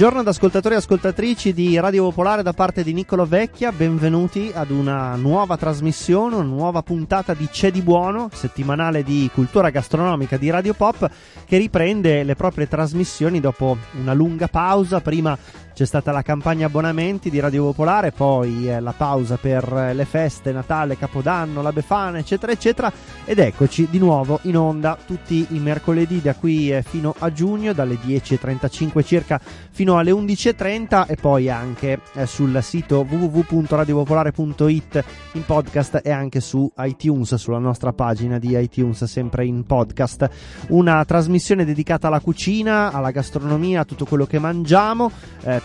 Buongiorno ad ascoltatori e ascoltatrici di Radio Popolare da parte di Niccolo Vecchia, benvenuti ad una nuova trasmissione, una nuova puntata di C'è di Buono, settimanale di cultura gastronomica di Radio Pop, che riprende le proprie trasmissioni dopo una lunga pausa, prima c'è stata la campagna abbonamenti di Radio Popolare, poi eh, la pausa per eh, le feste, Natale, Capodanno, la Befana, eccetera, eccetera. Ed eccoci di nuovo in onda tutti i mercoledì da qui eh, fino a giugno, dalle 10.35 circa fino alle 11.30 e poi anche sul sito www.radiopopolare.it in podcast e anche su iTunes, sulla nostra pagina di iTunes, sempre in podcast. Una trasmissione dedicata alla cucina, alla gastronomia, a tutto quello che mangiamo.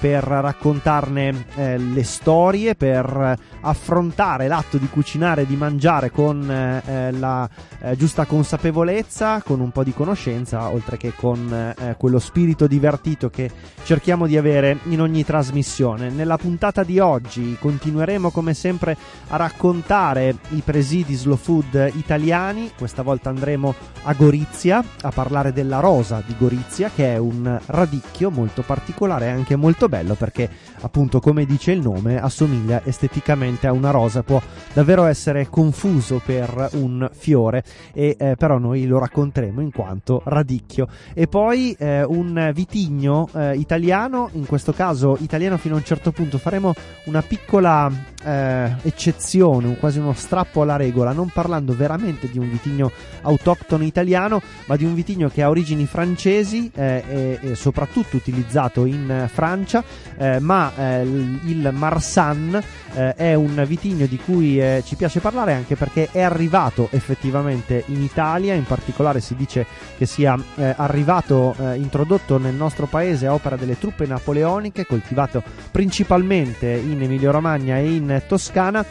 Per raccontarne eh, le storie, per affrontare l'atto di cucinare e di mangiare con eh, eh la eh, giusta consapevolezza, con un po' di conoscenza, oltre che con eh, quello spirito divertito che cerchiamo di avere in ogni trasmissione. Nella puntata di oggi continueremo come sempre a raccontare i presidi slow food italiani, questa volta andremo a Gorizia a parlare della rosa di Gorizia che è un radicchio molto particolare e anche molto bello bello perché appunto come dice il nome assomiglia esteticamente a una rosa, può davvero essere confuso per un fiore e eh, però noi lo racconteremo in quanto radicchio. E poi eh, un vitigno eh, italiano, in questo caso italiano fino a un certo punto, faremo una piccola eh, eccezione, quasi uno strappo alla regola, non parlando veramente di un vitigno autoctono italiano, ma di un vitigno che ha origini francesi eh, e, e soprattutto utilizzato in Francia eh, ma eh, il Marsan eh, è un vitigno di cui ci piace parlare anche perché è arrivato effettivamente in Italia, in particolare si dice che sia arrivato, introdotto nel nostro paese a opera delle truppe napoleoniche, coltivato principalmente in Emilia Romagna e in Toscana,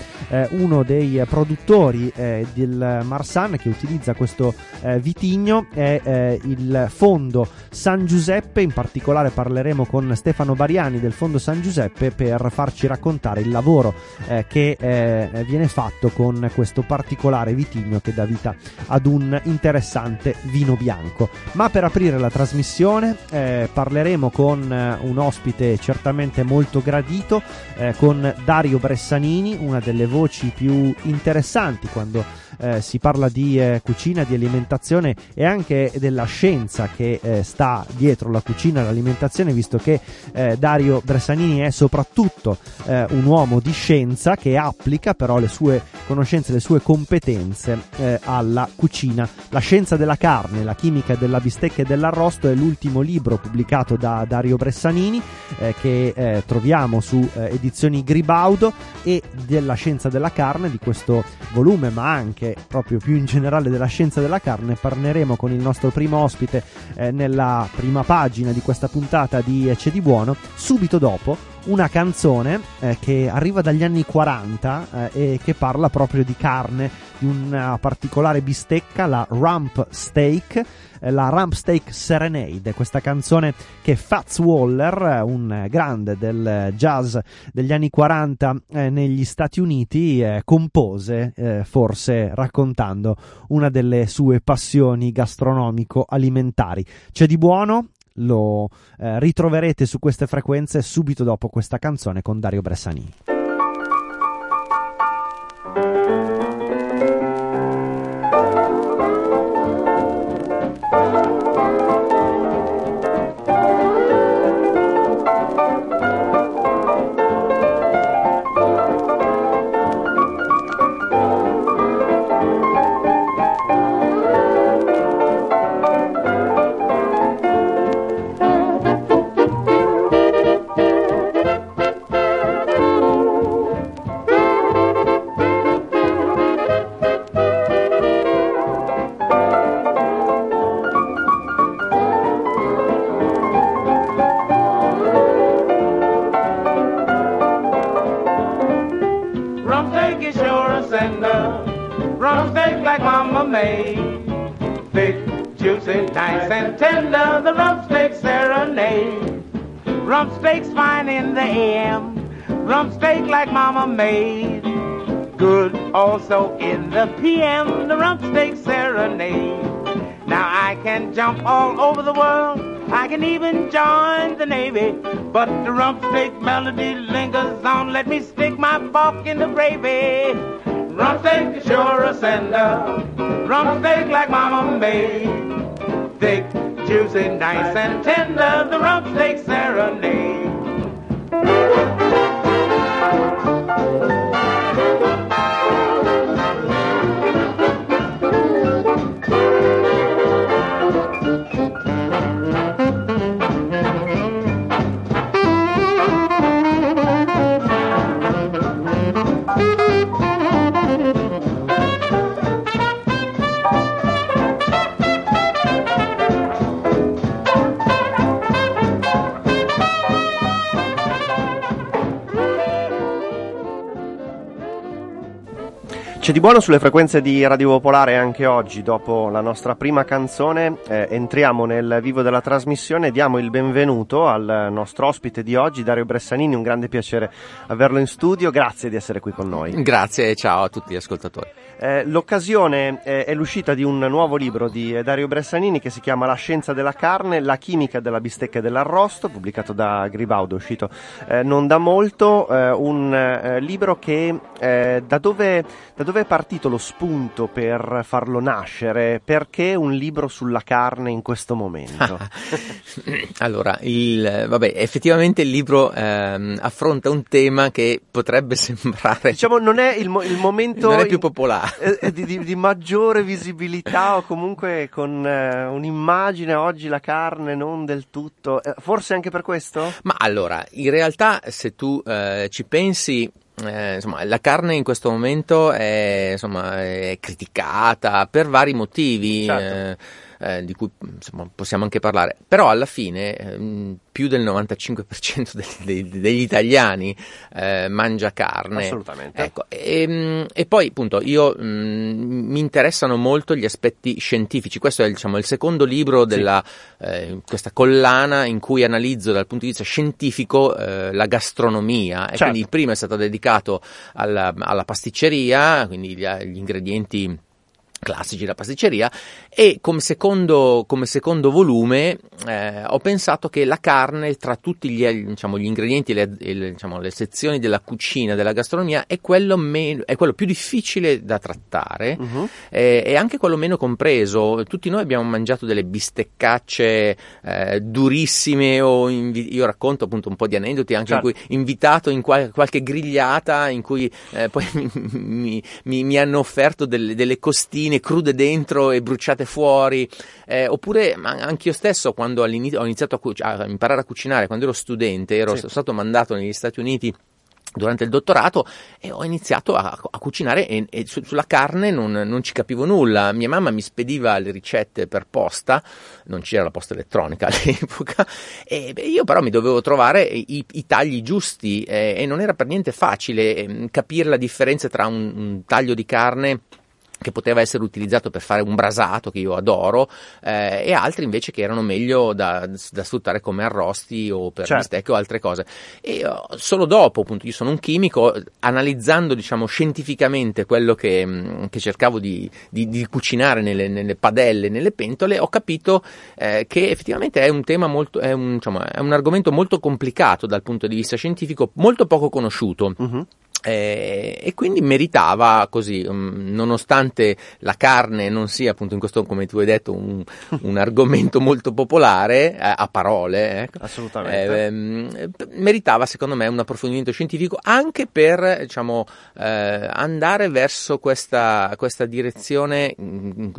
uno dei produttori del Marsan che utilizza questo vitigno è il fondo San Giuseppe, in particolare parleremo con Stefano Bariani del Fondo San Giuseppe per farci raccontare il lavoro eh, che eh, viene fatto con questo particolare vitigno che dà vita ad un interessante vino bianco. Ma per aprire la trasmissione eh, parleremo con eh, un ospite certamente molto gradito, eh, con Dario Bressanini, una delle voci più interessanti quando eh, si parla di eh, cucina, di alimentazione e anche della scienza che eh, sta dietro la cucina e l'alimentazione, visto che eh, Dario Bressanini è soprattutto eh, un uomo di scienza che applica però le sue conoscenze, le sue competenze eh, alla cucina. La scienza della carne, la chimica della bistecca e dell'arrosto è l'ultimo libro pubblicato da Dario Bressanini che troviamo su edizioni Gribaudo e della scienza della carne di questo volume, ma anche proprio più in generale della scienza della carne, parleremo con il nostro primo ospite eh, nella prima pagina di questa puntata di C'è di buono, subito dopo una canzone eh, che arriva dagli anni 40 eh, e che parla proprio di carne, di una particolare bistecca, la Rump Steak, eh, la Rump Steak Serenade, questa canzone che Fats Waller, un grande del jazz degli anni 40 eh, negli Stati Uniti, eh, compose, eh, forse raccontando una delle sue passioni gastronomico-alimentari. C'è di buono? Lo eh, ritroverete su queste frequenze subito dopo questa canzone con Dario Bressani. Made. Good also in the PM, the rump steak serenade. Now I can jump all over the world I can even join the Navy, but the rump steak melody lingers on. Let me stick my fork in the gravy. Rump steak is sure a sender. Rump steak like Mama made. Thick, juicy, nice and tender. The rump steak serenade. C'è di buono sulle frequenze di Radio Popolare anche oggi, dopo la nostra prima canzone, eh, entriamo nel vivo della trasmissione. E diamo il benvenuto al nostro ospite di oggi, Dario Bressanini, un grande piacere averlo in studio, grazie di essere qui con noi. Grazie e ciao a tutti gli ascoltatori. Eh, l'occasione eh, è l'uscita di un nuovo libro di eh, Dario Bressanini che si chiama La scienza della carne, la chimica della bistecca e dell'arrosto, pubblicato da Gribaudo, uscito eh, non da molto, eh, un libro che da dove, da dove è partito lo spunto per farlo nascere? Perché un libro sulla carne in questo momento? allora, il, vabbè, effettivamente il libro ehm, affronta un tema che potrebbe sembrare... Diciamo, non è il, il momento... Non è più popolare. In, di, di, di, maggiore visibilità o comunque con eh, un'immagine oggi la carne non del tutto... Eh, forse anche per questo? Ma allora, in realtà se tu eh, ci pensi eh, insomma, la carne in questo momento è, insomma, è criticata per vari motivi. Certo. Eh, eh, di cui insomma, possiamo anche parlare, però alla fine eh, più del 95% degli, degli italiani eh, mangia carne. Assolutamente. Ecco, e, ehm, e, poi appunto io mh, mm, mi interessano molto gli aspetti scientifici, questo è diciamo, il secondo libro della sì. Eh, questa collana in cui analizzo dal punto di vista scientifico eh, la gastronomia certo. quindi il primo è stato dedicato alla, alla pasticceria, quindi gli, gli ingredienti classici della pasticceria e come secondo, come secondo volume eh, ho pensato che la carne tra tutti gli, diciamo, gli ingredienti e le, diciamo, le, sezioni della cucina, della gastronomia è quello, meno, è quello più difficile da trattare uh-huh. eh, e anche quello meno compreso tutti noi abbiamo mangiato delle bisteccacce eh, durissime o invi- io racconto appunto un po' di aneddoti anche certo. in cui invitato in qual- qualche grigliata in cui eh, poi mi, mi, mi hanno offerto delle, delle costine patatine crude dentro e bruciate fuori, eh, oppure anche io stesso quando ho iniziato a, cu- a, imparare a cucinare, quando ero studente, ero sì. stato mandato negli Stati Uniti durante il dottorato e ho iniziato a, a cucinare e, e su, sulla carne non, non, ci capivo nulla. Mia mamma mi spediva le ricette per posta, non c'era la posta elettronica all'epoca, e beh, io però mi dovevo trovare i, i tagli giusti eh, e non era per niente facile eh, capire la differenza tra un, un taglio di carne che poteva essere utilizzato per fare un brasato che io adoro eh, e altri invece che erano meglio da, da sfruttare come arrosti o per certo. bistecche o altre cose e uh, solo dopo appunto io sono un chimico analizzando diciamo scientificamente quello che, mm, che cercavo di, di, di cucinare nelle, nelle, padelle nelle pentole ho capito eh, che effettivamente è un tema molto è un, insomma, è un argomento molto complicato dal punto di vista scientifico molto poco conosciuto uh-huh. Eh, e quindi meritava così, um, nonostante la carne non sia appunto in questo, come tu hai detto, un, un argomento molto popolare eh, a parole, ecco, assolutamente, eh, meritava secondo me un approfondimento scientifico anche per diciamo, eh, andare verso questa, questa direzione in,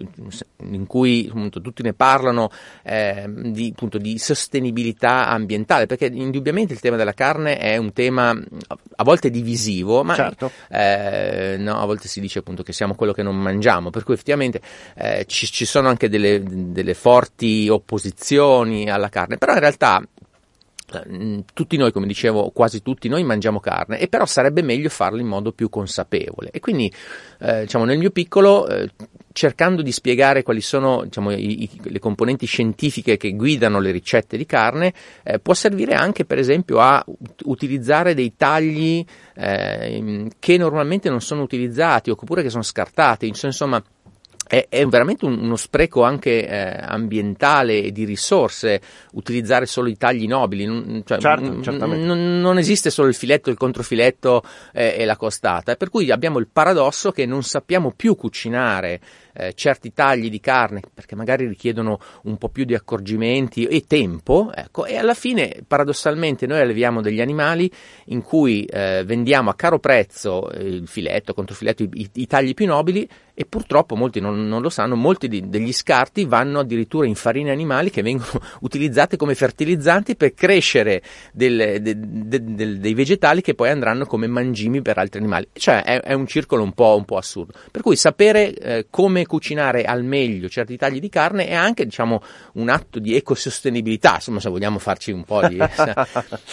in cui appunto, tutti ne parlano ehm, di, appunto, di sostenibilità ambientale, perché indubbiamente il tema della carne è un tema a volte divisivo ma certo. eh, no, a volte si dice appunto che siamo quello che non mangiamo, per cui effettivamente eh, ci, ci, sono anche delle, delle forti opposizioni alla carne, però in realtà mm, tutti noi, come dicevo, quasi tutti noi mangiamo carne, e però sarebbe meglio farlo in modo più consapevole. E quindi, eh, diciamo, nel mio piccolo eh, cercando di spiegare quali sono diciamo, i, i, le componenti scientifiche che guidano le ricette di carne, eh, può servire anche per esempio a utilizzare dei tagli eh, che normalmente non sono utilizzati oppure che sono scartati, insomma è, è veramente un, uno spreco anche eh, ambientale e di risorse utilizzare solo i tagli nobili. Non, cioè, Certo, n- certamente. n- non esiste solo il filetto, il controfiletto eh, e la costata. Per cui abbiamo il paradosso che non sappiamo più cucinare eh, certi tagli di carne perché magari richiedono un po' più di accorgimenti e tempo, ecco, e alla fine paradossalmente noi alleviamo degli animali in cui eh, vendiamo a caro prezzo eh, il filetto, controfiletto, i, i- tagli più nobili e purtroppo molti non, non lo sanno, molti di- degli scarti vanno addirittura in farine animali che vengono utilizzate come fertilizzanti per crescere del- de- de- de- dei vegetali che poi andranno come mangimi per altri animali. Cioè è, è un circolo un po', un po' assurdo. Per cui sapere eh, come cucinare al meglio certi tagli di carne è anche diciamo, un atto di ecosostenibilità, insomma se vogliamo farci un po' di...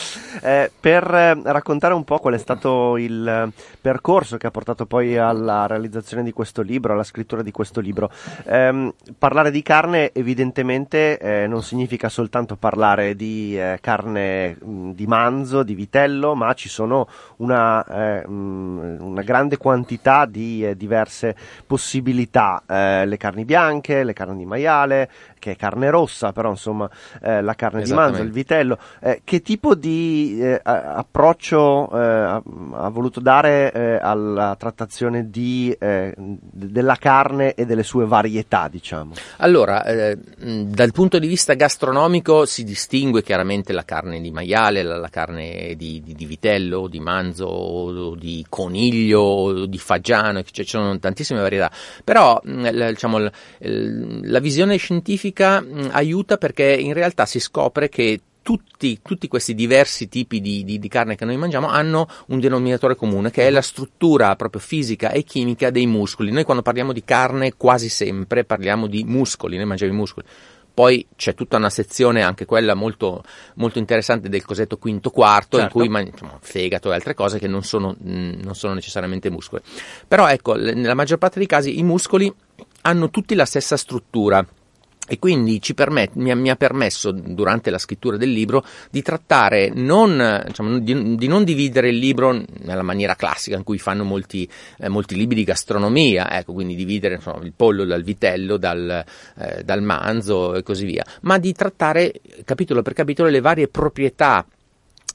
Eh, per eh, raccontare un po' qual è stato il eh, percorso che ha portato poi alla realizzazione di questo libro, alla scrittura di questo libro, ehm, parlare di carne evidentemente eh, non significa soltanto parlare di eh, carne mh, di manzo, di vitello, ma ci sono una, eh, mh, una grande quantità di eh, diverse possibilità, eh, le carni bianche, le carni di maiale, che è carne rossa, però insomma eh, la carne di manzo, il vitello. Eh, che tipo di eh, approccio eh, ha, ha voluto dare eh, alla trattazione di, eh, della carne e delle sue varietà, diciamo? Allora, dal punto di vista gastronomico si distingue chiaramente la carne di maiale, la, la carne di, di- di vitello, di manzo, di coniglio, di fagiano, cioè, ci sono tantissime varietà. Però la, diciamo, l- l- la visione scientifica mh, aiuta perché in realtà si scopre che tutti, tutti questi diversi tipi di, di- di carne che noi mangiamo hanno un denominatore comune che è la struttura proprio fisica e chimica dei muscoli. Noi quando parliamo di carne quasi sempre parliamo di muscoli, noi mangiamo i muscoli. Poi c'è tutta una sezione, anche quella molto, molto interessante, del cosiddetto quinto quarto, in Certo. cui man- insomma, fegato e altre cose che non sono, mh, non sono necessariamente muscoli. Però ecco, nella maggior parte dei casi i muscoli hanno tutti la stessa struttura. E quindi permet- mi, ha, mi ha permesso durante la scrittura del libro di trattare non, diciamo, di, di non dividere il libro nella maniera classica in cui fanno molti, eh, molti libri di gastronomia, ecco, quindi dividere insomma, il pollo dal vitello, dal, eh, dal manzo e così via, ma di trattare capitolo per capitolo le varie proprietà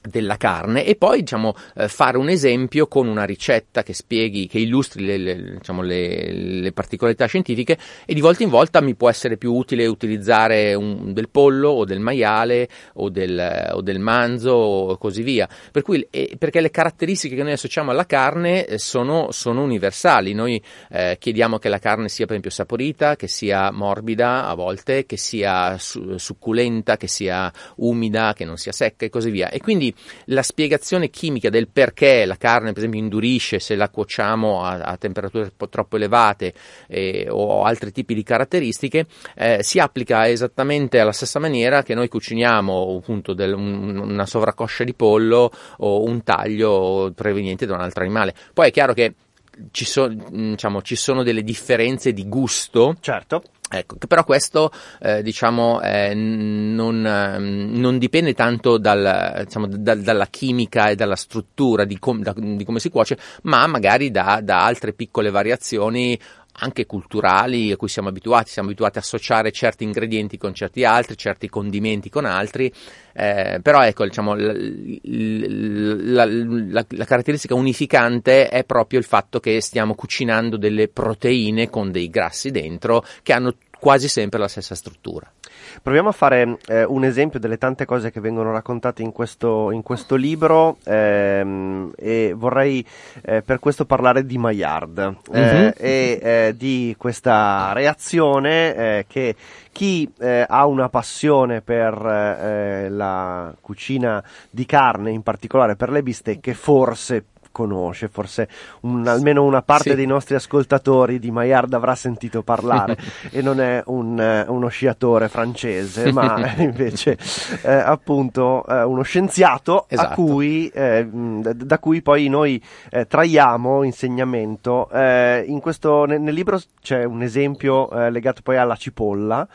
della carne e poi diciamo eh, fare un esempio con una ricetta che spieghi che illustri le, le, diciamo, le, le particolarità scientifiche e di volta in volta mi può essere più utile utilizzare un, del pollo o del maiale o del, o del manzo o così via. Per cui, eh, perché le caratteristiche che noi associamo alla carne eh, sono, sono universali. Noi eh, chiediamo che la carne sia per esempio saporita che sia morbida a volte che sia su- succulenta che sia umida che non sia secca e così via. E quindi la spiegazione chimica del perché la carne, per esempio, indurisce se la cuociamo a, a temperature troppo elevate eh, o altri tipi di caratteristiche, eh, si applica esattamente alla stessa maniera che noi cuciniamo appunto del- un- una sovracoscia di pollo o un taglio proveniente da un altro animale. Poi è chiaro che ci, so- diciamo, ci sono delle differenze di gusto Certo. Ecco, però questo eh, diciamo eh, non, ehm, non dipende tanto dal, diciamo, dal- dalla chimica e dalla struttura di, com- da- di come si cuoce, ma magari da, da altre piccole variazioni anche culturali a cui siamo abituati, siamo abituati a associare certi ingredienti con certi altri, certi condimenti con altri, eh, però ecco, diciamo, l- l- la, la- la caratteristica unificante è proprio il fatto che stiamo cucinando delle proteine con dei grassi dentro che hanno quasi sempre la stessa struttura. Proviamo a fare eh, un esempio delle tante cose che vengono raccontate in questo, in questo libro ehm, e vorrei eh, per questo parlare di Maillard Mhm. e eh, di questa reazione eh, che chi ha una passione per la cucina di carne, in particolare per le bistecche, forse conosce, forse un- almeno una parte Sì. dei nostri ascoltatori di Maillard avrà sentito parlare e non è un, eh, uno sciatore francese, ma invece eh, appunto eh, uno scienziato a Esatto. cui, eh, mh, da, cui poi noi eh, traiamo insegnamento. Eh, in questo, nel, nel libro c'è un esempio legato poi alla cipolla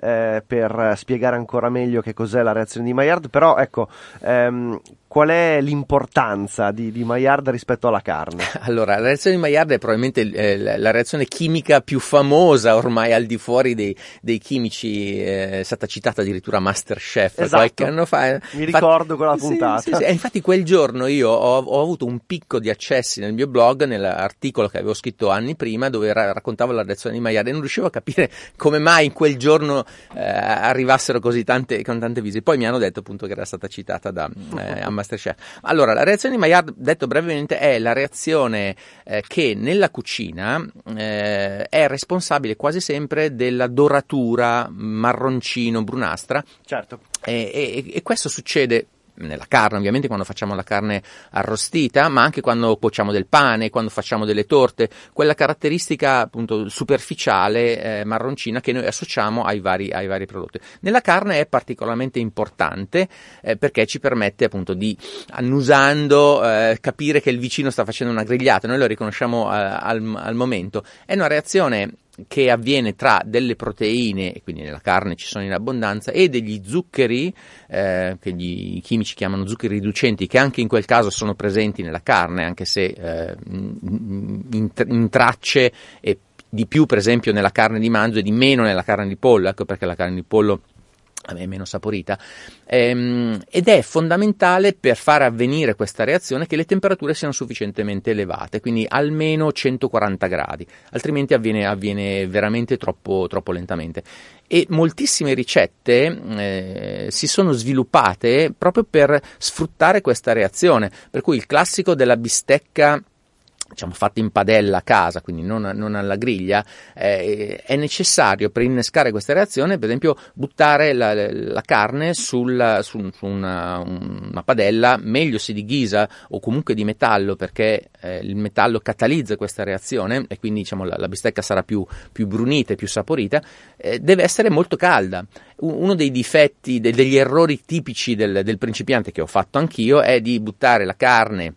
eh, per spiegare ancora meglio che cos'è la reazione di Maillard, però ecco, ehm, qual è l'importanza di, di Maillard rispetto alla carne? Allora, la reazione di Maillard è probabilmente eh, la, reazione chimica più famosa ormai al di fuori dei, dei chimici, eh, è stata citata addirittura Masterchef Esatto. qualche anno fa. Mi ricordo quella Sì, puntata. sì, sì. E infatti quel giorno io ho, ho avuto un picco di accessi nel mio blog, nell'articolo che avevo scritto anni prima, dove ra- raccontavo la reazione di Maillard e non riuscivo a capire come mai in quel giorno eh, arrivassero così tante, con tante visite. Poi mi hanno detto appunto che era stata citata da eh, a Masterchef. Allora, la reazione di Maillard, detto brevemente, è la reazione eh, che nella cucina eh, è responsabile quasi sempre della doratura marroncino-brunastra Certo. e, e- e questo succede nella carne, ovviamente quando facciamo la carne arrostita, ma anche quando cuociamo del pane, quando facciamo delle torte, quella caratteristica appunto superficiale eh, marroncina che noi associamo ai vari, ai vari prodotti. Nella carne è particolarmente importante eh, perché ci permette appunto di, annusando, eh, capire che il vicino sta facendo una grigliata, noi lo riconosciamo eh, al, al momento. È una reazione che avviene tra delle proteine, e quindi nella carne ci sono in abbondanza, e degli zuccheri, eh, che gli, i chimici chiamano zuccheri riducenti, che anche in quel caso sono presenti nella carne, anche se eh, in, in- tracce e di più per esempio nella carne di manzo e di meno nella carne di pollo, ecco perché la carne di pollo è meno saporita, Ehm, ed è fondamentale per far avvenire questa reazione che le temperature siano sufficientemente elevate, quindi almeno 140 gradi, altrimenti avviene, avviene veramente troppo, troppo lentamente. E moltissime ricette eh, si sono sviluppate proprio per sfruttare questa reazione, per cui il classico della bistecca diciamo fatta in padella a casa, quindi non, non alla griglia, eh, è necessario per innescare questa reazione, per esempio, buttare la, la carne sulla- su, su una, una padella, meglio se di ghisa o comunque di metallo, perché eh, il metallo catalizza questa reazione e quindi diciamo, la, la bistecca sarà più, più brunita e più saporita, eh, deve essere molto calda. Uno dei difetti, de- degli errori tipici del, del principiante che ho fatto anch'io è di buttare la carne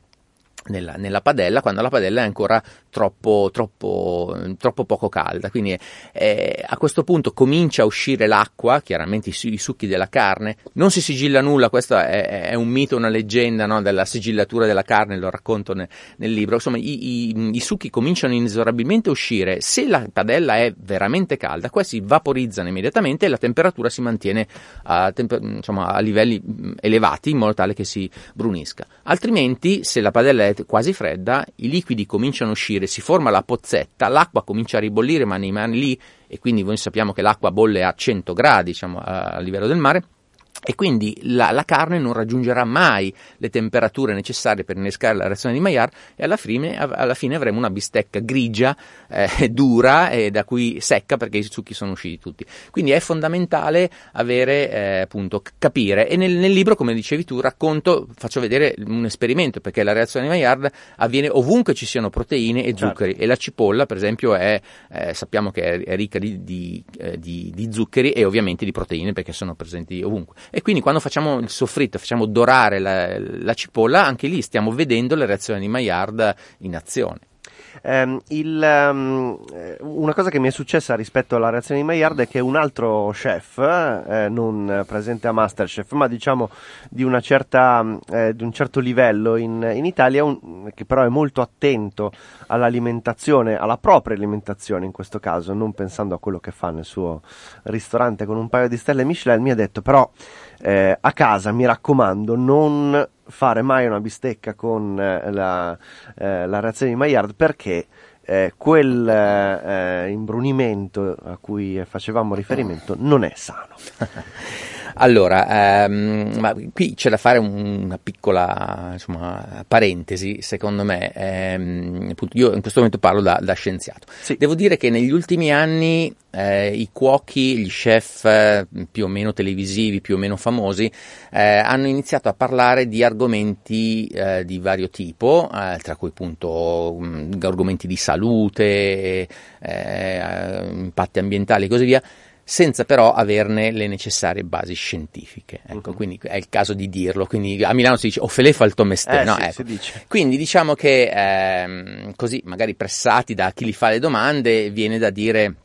nella, nella padella quando la padella è ancora troppo, troppo, troppo poco calda. Quindi eh, a questo punto comincia a uscire l'acqua, chiaramente i, i succhi della carne, non si sigilla nulla, questo è, è un mito, una leggenda no, della sigillatura della carne, lo racconto ne- nel libro. Insomma, i, i- i succhi cominciano inesorabilmente a uscire. Se la padella è veramente calda, questi vaporizzano immediatamente e la temperatura si mantiene a, tempe- insomma, a livelli mh, elevati in modo tale che si brunisca. Altrimenti, se la padella è quasi fredda, i liquidi cominciano a uscire, si forma la pozzetta, l'acqua comincia a ribollire, ma rimane lì, e quindi noi sappiamo che l'acqua bolle a 100 gradi, diciamo, a, a livello del mare. E quindi la, la carne non raggiungerà mai le temperature necessarie per innescare la reazione di Maillard e alla fine, alla fine avremo una bistecca grigia, eh, dura e da cui secca perché i succhi sono usciti tutti. Quindi è fondamentale avere, eh, appunto, capire. E nel, nel libro, come dicevi tu, racconto, faccio vedere un esperimento perché la reazione di Maillard avviene ovunque ci siano proteine e Certo. zuccheri. E la cipolla, per esempio, è, eh, sappiamo che è, è ricca di, di, eh, di- di zuccheri e ovviamente di proteine perché sono presenti ovunque. E quindi quando facciamo il soffritto, facciamo dorare la, la cipolla, anche lì stiamo vedendo le reazioni di Maillard in azione. Ehm, il, eh, una cosa che mi è successa rispetto alla reazione di Maillard è che un altro chef, eh, non presente a Masterchef, ma diciamo di, certa, eh, di un certo livello in, in Italia, un- che però è molto attento all'alimentazione, alla propria alimentazione in questo caso, non pensando a quello che fa nel suo ristorante con un paio di stelle Michelin, mi ha detto però eh, a casa mi raccomando non fare mai una bistecca con eh, la, eh, la reazione di Maillard perché eh, quel eh, imbrunimento a cui facevamo riferimento non è sano. Allora, ehm, ma qui c'è da fare un- una piccola insomma, parentesi, secondo me. Ehm, appunto, io in questo momento parlo da, da scienziato. Sì. Devo dire che negli ultimi anni eh, i cuochi, gli chef eh, più o meno televisivi, più o meno famosi, eh, hanno iniziato a parlare di argomenti eh, di vario tipo, eh, tra cui appunto mh, argomenti di salute, eh, impatti ambientali e così via senza però averne le necessarie basi scientifiche. Ecco, Mhm. quindi è il caso di dirlo. Quindi a Milano si dice o fele fa il tomestè, Eh, no? sì, ecco. si dice. Quindi diciamo che ehm, così, magari pressati da chi li fa le domande, viene da dire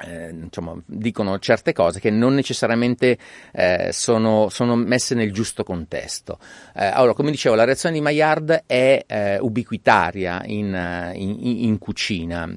eh, diciamo, dicono certe cose che non necessariamente eh, sono, sono, messe nel giusto contesto. Eh, allora, come dicevo, la reazione di Maillard è eh, ubiquitaria in, eh, in, in cucina.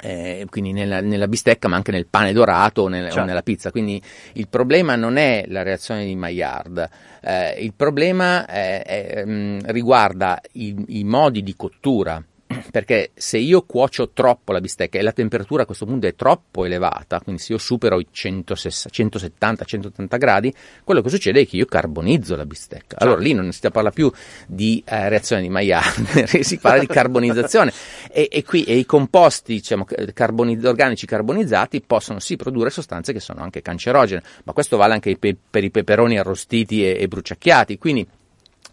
Eh, quindi nella, nella, bistecca, ma anche nel pane dorato o, nel, certo. o, nella pizza. Quindi il problema non è la reazione di Maillard, eh, il problema è, è, mh, mm, riguarda i, i modi di cottura perché se io cuocio troppo la bistecca e la temperatura a questo punto è troppo elevata, quindi se io supero i 170-180 gradi, quello che succede è che io carbonizzo la bistecca. Certo. Allora lì non si parla più di eh, reazione di Maillard, si parla di carbonizzazione e, e, qui, e i composti diciamo, carboniz- organici carbonizzati possono sì produrre sostanze che sono anche cancerogene, ma questo vale anche per, per i peperoni arrostiti e, e bruciacchiati, quindi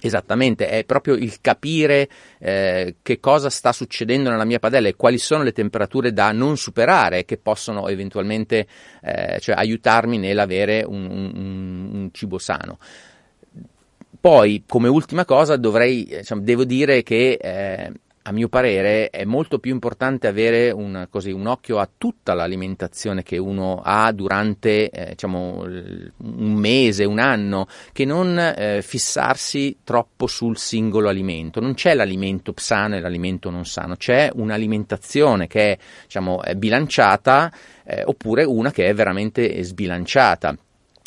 Esattamente, è proprio il capire eh, che cosa sta succedendo nella mia padella e quali sono le temperature da non superare che possono eventualmente eh, cioè aiutarmi nell'avere un, un, un cibo sano. Poi, come ultima cosa, dovrei, diciamo, devo dire che eh, a mio parere è molto più importante avere un, così, un, occhio a tutta l'alimentazione che uno ha durante eh, diciamo, un mese, un anno, che non eh, fissarsi troppo sul singolo alimento. Non c'è l'alimento sano e l'alimento non sano, c'è un'alimentazione che è, diciamo, è bilanciata eh, oppure una che è veramente sbilanciata.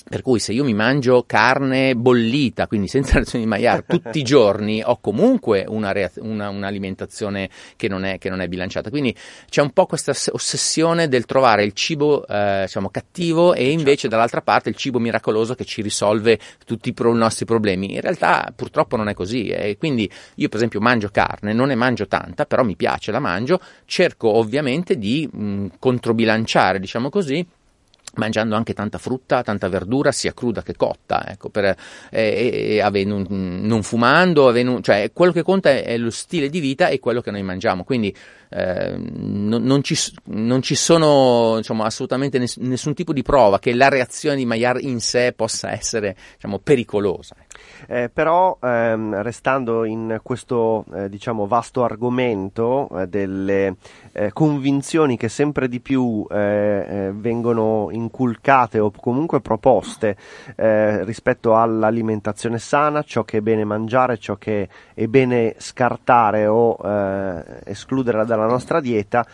Per cui se io mi mangio carne bollita, quindi senza reazione di Maillard, tutti i giorni, ho comunque una reaz- una, un'alimentazione che non, è, che non, è, bilanciata. Quindi c'è un po' questa ossessione del trovare il cibo eh, diciamo, cattivo e invece certo. dall'altra parte il cibo miracoloso che ci risolve tutti i, pro- i nostri problemi. In realtà purtroppo non è così. Eh. quindi io per esempio mangio carne, non ne mangio tanta, però mi piace, la mangio, cerco ovviamente di mh, controbilanciare, diciamo così, mangiando anche tanta frutta, tanta verdura, sia cruda che cotta, ecco, per, eh, e, avendo, non fumando, avendo, cioè quello che conta è, è, lo stile di vita e quello che noi mangiamo, quindi eh, non, non, ci, non, ci, sono diciamo, assolutamente ness, nessun tipo di prova che la reazione di Maillard in sé possa essere diciamo, pericolosa. Ecco. Eh, però ehm, restando in questo eh, diciamo vasto argomento eh, delle eh, convinzioni che sempre di più eh, eh, vengono inculcate o comunque proposte rispetto all'alimentazione sana, ciò che è bene mangiare, ciò che è bene scartare o escludere dalla nostra dieta,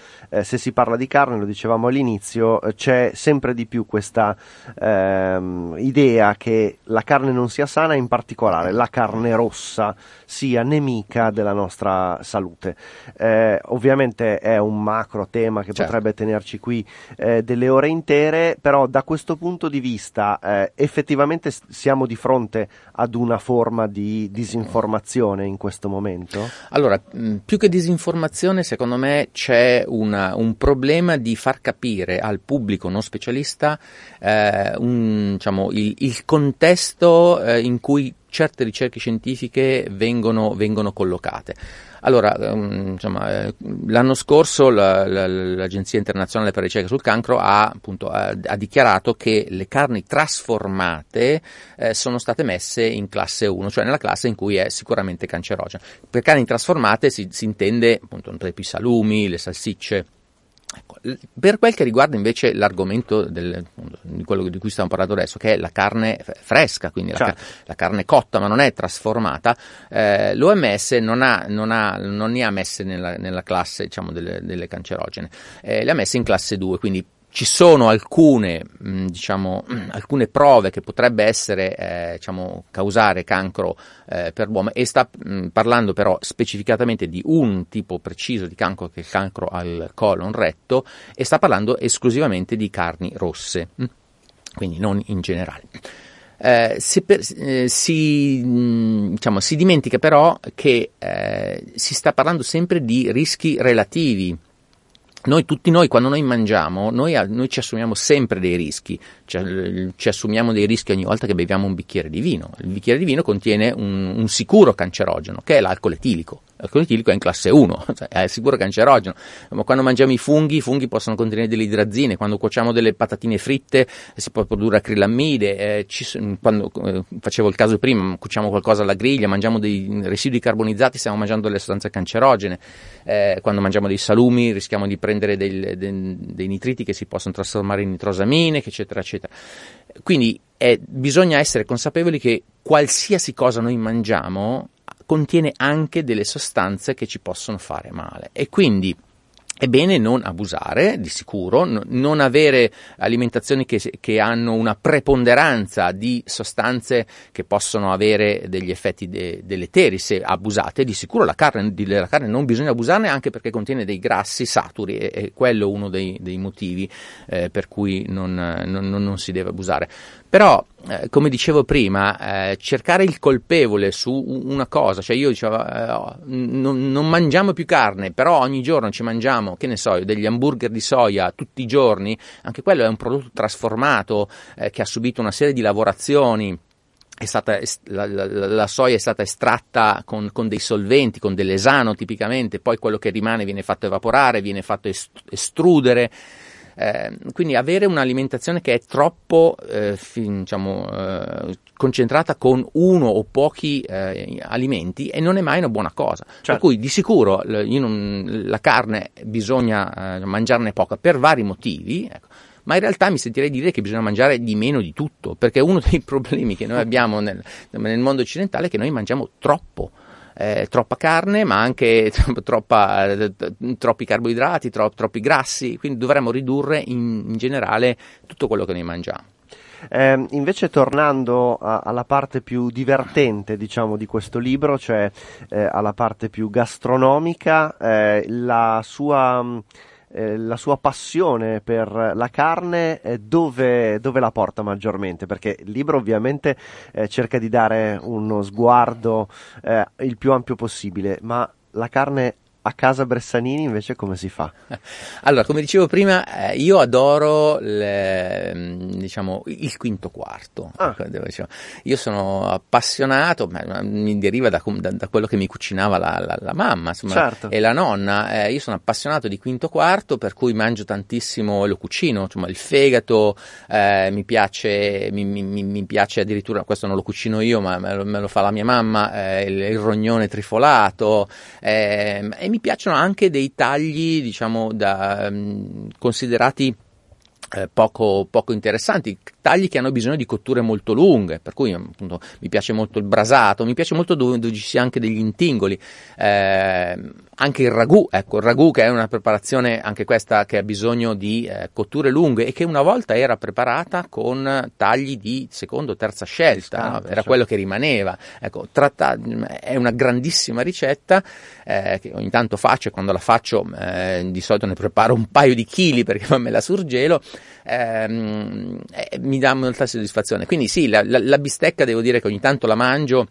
se si parla di carne, lo dicevamo all'inizio, c'è sempre di più questa ehm, idea che la carne non sia sana, in particolare la carne rossa sia nemica della nostra salute. Eh, ovviamente è un macro tema che certo. potrebbe tenerci qui eh, delle ore intere, però da questo punto di vista eh, effettivamente siamo di fronte ad una forma di disinformazione in questo momento? Allora, più che disinformazione, secondo me c'è una, un problema di far capire al pubblico non specialista eh, un, diciamo, il, il, contesto eh, in cui certe ricerche scientifiche vengono, vengono collocate. Allora, um, insomma, eh, l'anno scorso la, la, l'Agenzia internazionale per la ricerca sul cancro ha, appunto, ha, dichiarato che le carni trasformate eh, sono state messe in classe 1, cioè nella classe in cui è sicuramente cancerogena. Per carni trasformate si, si intende appunto i salumi, le salsicce Ecco, per quel che riguarda invece l'argomento del, di quello di cui stiamo parlando adesso, che è la carne fresca, quindi certo. la, la, carne cotta ma non è trasformata, eh, l'OMS non, ha, non, ha, non, ne ha messe nella, nella classe diciamo, delle, delle, cancerogene, eh, le ha messe in classe 2, quindi ci sono alcune, mh, diciamo, alcune prove che potrebbe essere, eh, diciamo, causare cancro eh, per l'uomo e sta mh, parlando però specificatamente di un tipo preciso di cancro che è il cancro al colon retto e sta parlando esclusivamente di carni rosse, quindi non in generale. Eh, si, per, eh, si, diciamo, si, dimentica però che eh, si sta parlando sempre di rischi relativi noi, tutti noi, quando noi mangiamo, noi, noi, ci assumiamo sempre dei rischi, ci, ci, assumiamo dei rischi ogni volta che beviamo un bicchiere di vino. Il bicchiere di vino contiene un, un sicuro cancerogeno, che è l'alcol etilico. L'alcol etilico è in classe 1, cioè è sicuro cancerogeno. Ma quando mangiamo i funghi, i funghi possono contenere delle idrazine, quando cuociamo delle patatine fritte si può produrre acrilammide, eh, ci, quando eh, facevo il caso prima, cuociamo qualcosa alla griglia, mangiamo dei residui carbonizzati, stiamo mangiando delle sostanze cancerogene, eh, quando mangiamo dei salumi rischiamo di prendere dei, dei, dei nitriti che si possono trasformare in nitrosamine, eccetera, eccetera. Quindi eh, bisogna essere consapevoli che qualsiasi cosa noi mangiamo contiene anche delle sostanze che ci possono fare male e quindi è bene non abusare, di sicuro, n- non avere alimentazioni che, che, hanno una preponderanza di sostanze che possono avere degli effetti de- deleteri se abusate. Di sicuro la carne, di, la carne, non bisogna abusarne anche perché contiene dei grassi saturi e, e quello è uno dei, dei motivi eh, per cui non, non, non si deve abusare. Però, eh, come dicevo prima, eh, cercare il colpevole su una cosa, cioè io dicevo, eh, oh, non, non, mangiamo più carne, però ogni giorno ci mangiamo, che ne so, degli hamburger di soia tutti i giorni, anche quello è un prodotto trasformato eh, che ha subito una serie di lavorazioni. Stata, la, la, la, soia è stata estratta con, con, dei solventi, con dell'esano tipicamente, poi quello che rimane viene fatto evaporare, viene fatto estrudere. Eh, quindi avere un'alimentazione che è troppo eh, fin, diciamo, eh, concentrata con uno o pochi eh, alimenti e non è mai una buona cosa. Certo. Per cui di sicuro non, la carne bisogna eh, mangiarne poca per vari motivi. Ecco ma in realtà mi sentirei dire che bisogna mangiare di meno di tutto, perché uno dei problemi che noi abbiamo nel, nel mondo occidentale è che noi mangiamo troppo eh, troppa carne, ma anche troppa, eh, troppi carboidrati, tro- troppi grassi, quindi dovremmo ridurre in, in generale tutto quello che noi mangiamo. Eh, invece tornando a, alla parte più divertente diciamo di questo libro, cioè eh, alla parte più gastronomica, eh, la sua eh, la sua passione per la carne eh, dove, dove, la porta maggiormente? Perché il libro ovviamente eh, cerca di dare uno sguardo il più ampio possibile, ma la carne a casa Bressanini invece come si fa? Allora, come dicevo prima, eh, io adoro le, mm, diciamo, il quinto quarto. Ah. Ecco, io sono appassionato, mi deriva da, da, da, quello che mi cucinava la, la, la mamma insomma, certo. e la nonna. Eh, io sono appassionato di quinto quarto, per cui mangio tantissimo e lo cucino, insomma, il fegato, eh, mi, piace, mi, mi, mi, piace addirittura, questo non lo cucino io, ma me lo, me lo fa la mia mamma, eh, il, il, rognone trifolato. Eh, e mi piacciono anche dei tagli, diciamo, da, um, considerati eh, poco, poco, interessanti, tagli che hanno bisogno di cotture molto lunghe, per cui appunto, mi piace molto il brasato, mi piace molto dove, dove ci sia anche degli intingoli, eh, anche il ragù, ecco, il ragù che è una preparazione anche questa che ha bisogno di eh, cotture lunghe e che una volta era preparata con tagli di seconda o terza scelta, no? era certo. quello che rimaneva. Ecco, tratta, è una grandissima ricetta eh, che ogni tanto faccio e quando la faccio eh, di solito ne preparo un paio di chili perché me la surgelo. Ehm, eh, mi dà molta soddisfazione. Quindi sì, la, la, la bistecca devo dire che ogni tanto la mangio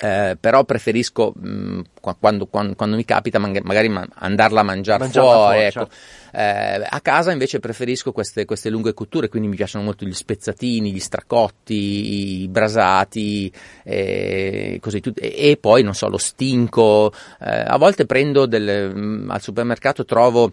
eh, però preferisco mh, mm, quando, quando, quando, mi capita magari andarla a mangiare fuori. Ecco. Certo. Eh, a casa invece preferisco queste, queste, lunghe cotture, quindi mi piacciono molto gli spezzatini, gli stracotti, i brasati eh, così, e, e, poi non so, lo stinco. Eh, a volte prendo del, mh, al supermercato trovo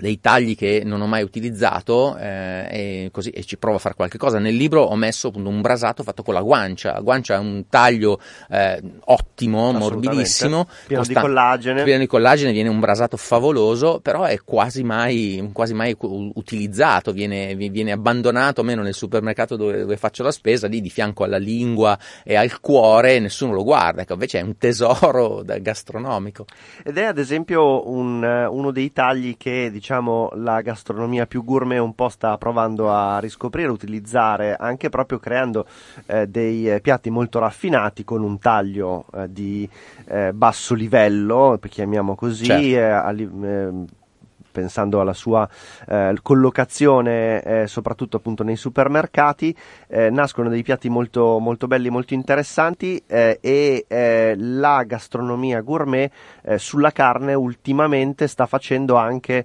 dei tagli che non ho mai utilizzato eh, e, così, e ci provo a fare qualche cosa. Nel libro ho messo appunto un brasato fatto con la guancia. La guancia è un taglio eh, ottimo, morbidissimo, pieno costa- di collagene. Pieno di collagene, viene un brasato favoloso, però è quasi mai, quasi mai utilizzato, viene, viene, abbandonato, almeno nel supermercato dove, dove, faccio la spesa, lì di fianco alla lingua e al cuore, nessuno lo guarda. Ecco, invece è un tesoro gastronomico. Ed è ad esempio un, uno dei tagli che diciamo diciamo, la gastronomia più gourmet un po' sta provando a riscoprire, utilizzare, anche proprio creando eh, dei eh, piatti molto raffinati con un taglio eh, di eh, basso livello, chiamiamo così, certo. Pensando alla sua eh, collocazione eh, soprattutto appunto nei supermercati, eh, nascono dei piatti molto, molto belli, molto interessanti eh, e eh, la gastronomia gourmet eh, sulla carne ultimamente sta facendo anche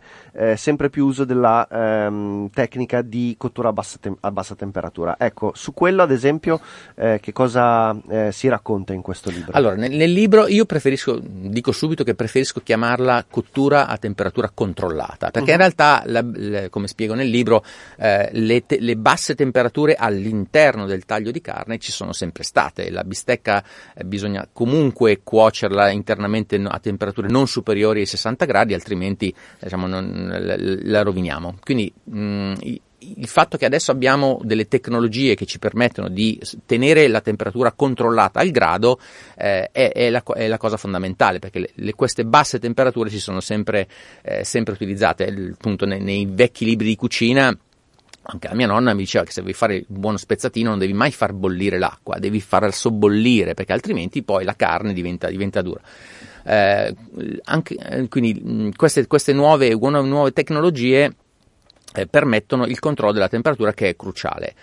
sempre più uso della ehm, tecnica di cottura a bassa, te- a bassa, temperatura. Ecco, su quello ad esempio che cosa si racconta in questo libro? Allora, nel, nel libro io preferisco, dico subito che preferisco chiamarla cottura a temperatura controllata, perché uh-huh. in realtà, la, la, come spiego nel libro, eh, le, te, le, basse temperature all'interno del taglio di carne ci sono sempre state. La bistecca eh, bisogna comunque cuocerla internamente a temperature non superiori ai 60 gradi, altrimenti diciamo, non, la, la, roviniamo. Quindi mh, mm, il fatto che adesso abbiamo delle tecnologie che ci permettono di tenere la temperatura controllata al grado eh, è, è, la, è, la, cosa fondamentale perché le, le, queste basse temperature si sono sempre, eh, sempre utilizzate appunto nei, nei vecchi libri di cucina anche la mia nonna mi diceva che se vuoi fare un buono spezzatino non devi mai far bollire l'acqua, devi farla sobbollire perché altrimenti poi la carne diventa, diventa dura. Eh, anche, eh, quindi queste, queste nuove, nuove tecnologie eh, permettono il controllo della temperatura che è cruciale.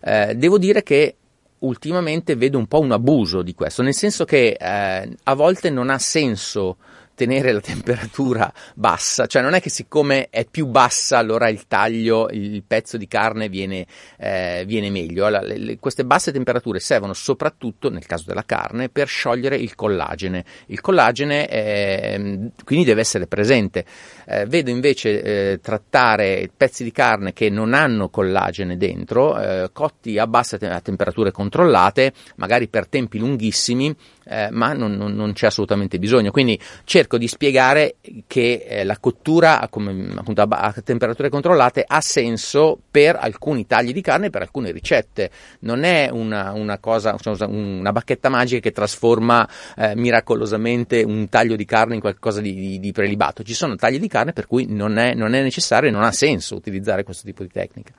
Eh, devo dire che ultimamente vedo un po' un abuso di questo, nel senso che eh, a volte non ha senso tenere la temperatura bassa, cioè non è che siccome è più bassa allora il taglio, il pezzo di carne viene, eh, viene meglio. Allora, le, le, queste basse temperature servono soprattutto, nel caso della carne, per sciogliere il collagene. Il collagene eh, quindi deve essere presente. Eh, vedo invece eh, trattare pezzi di carne che non hanno collagene dentro, eh, cotti a basse te- temperature controllate, magari per tempi lunghissimi, eh, ma non, non, non, c'è assolutamente bisogno. Quindi cerco di spiegare che eh, la cottura come, appunto, a, a, temperature controllate ha senso per alcuni tagli di carne per alcune ricette. Non è una, una, cosa, una bacchetta magica che trasforma eh, miracolosamente un taglio di carne in qualcosa di, di, di, prelibato. Ci sono tagli di carne per cui non è, non è necessario e non ha senso utilizzare questo tipo di tecnica.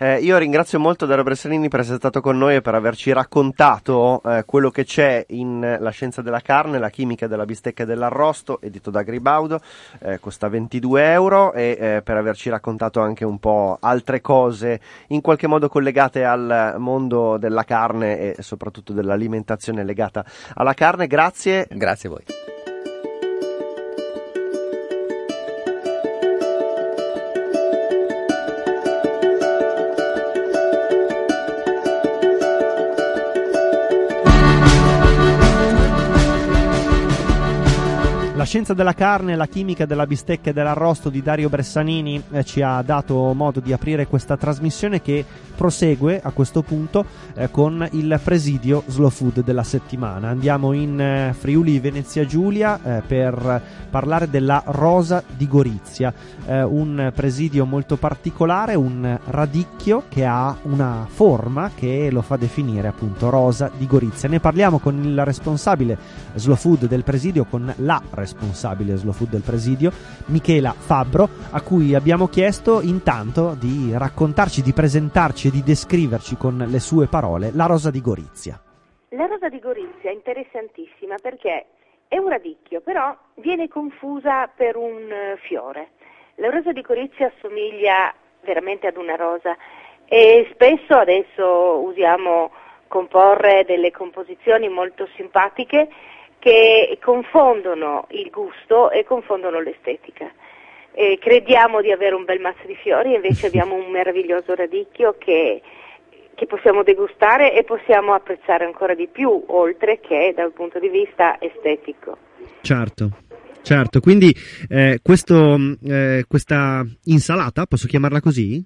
Eh, io ringrazio molto Dario Bressanini per essere stato con noi e per averci raccontato eh, quello che c'è in La scienza della carne, la chimica della bistecca e dell'arrosto, edito da Gribaudo, eh, costa 22 euro e eh, per averci raccontato anche un po' altre cose in qualche modo collegate al mondo della carne e soprattutto dell'alimentazione legata alla carne. Grazie. Grazie a voi. Scienza della carne, la chimica della bistecca e dell'arrosto di Dario Bressanini eh, ci ha dato modo di aprire questa trasmissione che prosegue a questo punto eh, con il presidio Slow Food della settimana. Andiamo in eh, Friuli Venezia Giulia eh, per parlare della rosa di Gorizia, eh, un presidio molto particolare, un radicchio che ha una forma che lo fa definire appunto rosa di Gorizia. Ne parliamo con il responsabile Slow Food del presidio, con la responsabile responsabile Slow Food del presidio, Michela Fabbro, a cui abbiamo chiesto intanto di raccontarci, di presentarci e di descriverci con le sue parole la rosa di Gorizia. La rosa di Gorizia è interessantissima perché è un radicchio, però viene confusa per un eh, fiore. La rosa di Gorizia assomiglia veramente ad una rosa e spesso adesso usiamo comporre delle composizioni molto simpatiche che confondono il gusto e confondono l'estetica. E crediamo di avere un bel mazzo di fiori, invece abbiamo un meraviglioso radicchio che, che possiamo degustare e possiamo apprezzare ancora di più, oltre che dal punto di vista estetico. Certo. Certo, quindi eh, questo, eh, questa insalata, posso chiamarla così?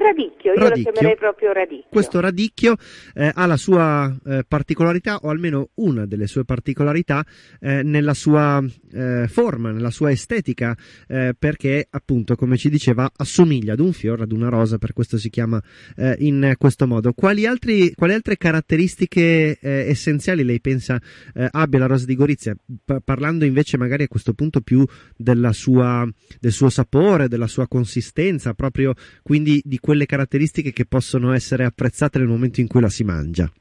Radicchio, io radicchio. lo chiamerei proprio radicchio. Questo radicchio eh, ha la sua eh, particolarità, o almeno una delle sue particolarità, eh, nella sua eh, forma, nella sua estetica, eh, perché appunto, come ci diceva, assomiglia ad un fiore, ad una rosa, per questo si chiama eh, in questo modo. Quali, altri, quali altre caratteristiche essenziali lei pensa abbia la rosa di Gorizia? P- parlando invece magari a questo punto più sua, del suo sapore, della sua consistenza, proprio quindi di quelle caratteristiche che possono essere apprezzate nel momento in cui la si mangia?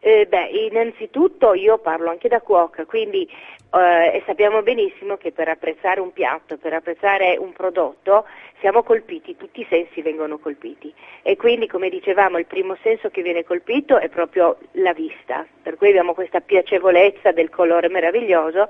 Eh, beh, innanzitutto io parlo anche da cuoca, quindi eh, sappiamo benissimo che per apprezzare un piatto, per apprezzare un prodotto, siamo colpiti, tutti i sensi vengono colpiti. E quindi, come dicevamo, il primo senso che viene colpito è proprio la vista, per cui abbiamo questa piacevolezza del colore meraviglioso,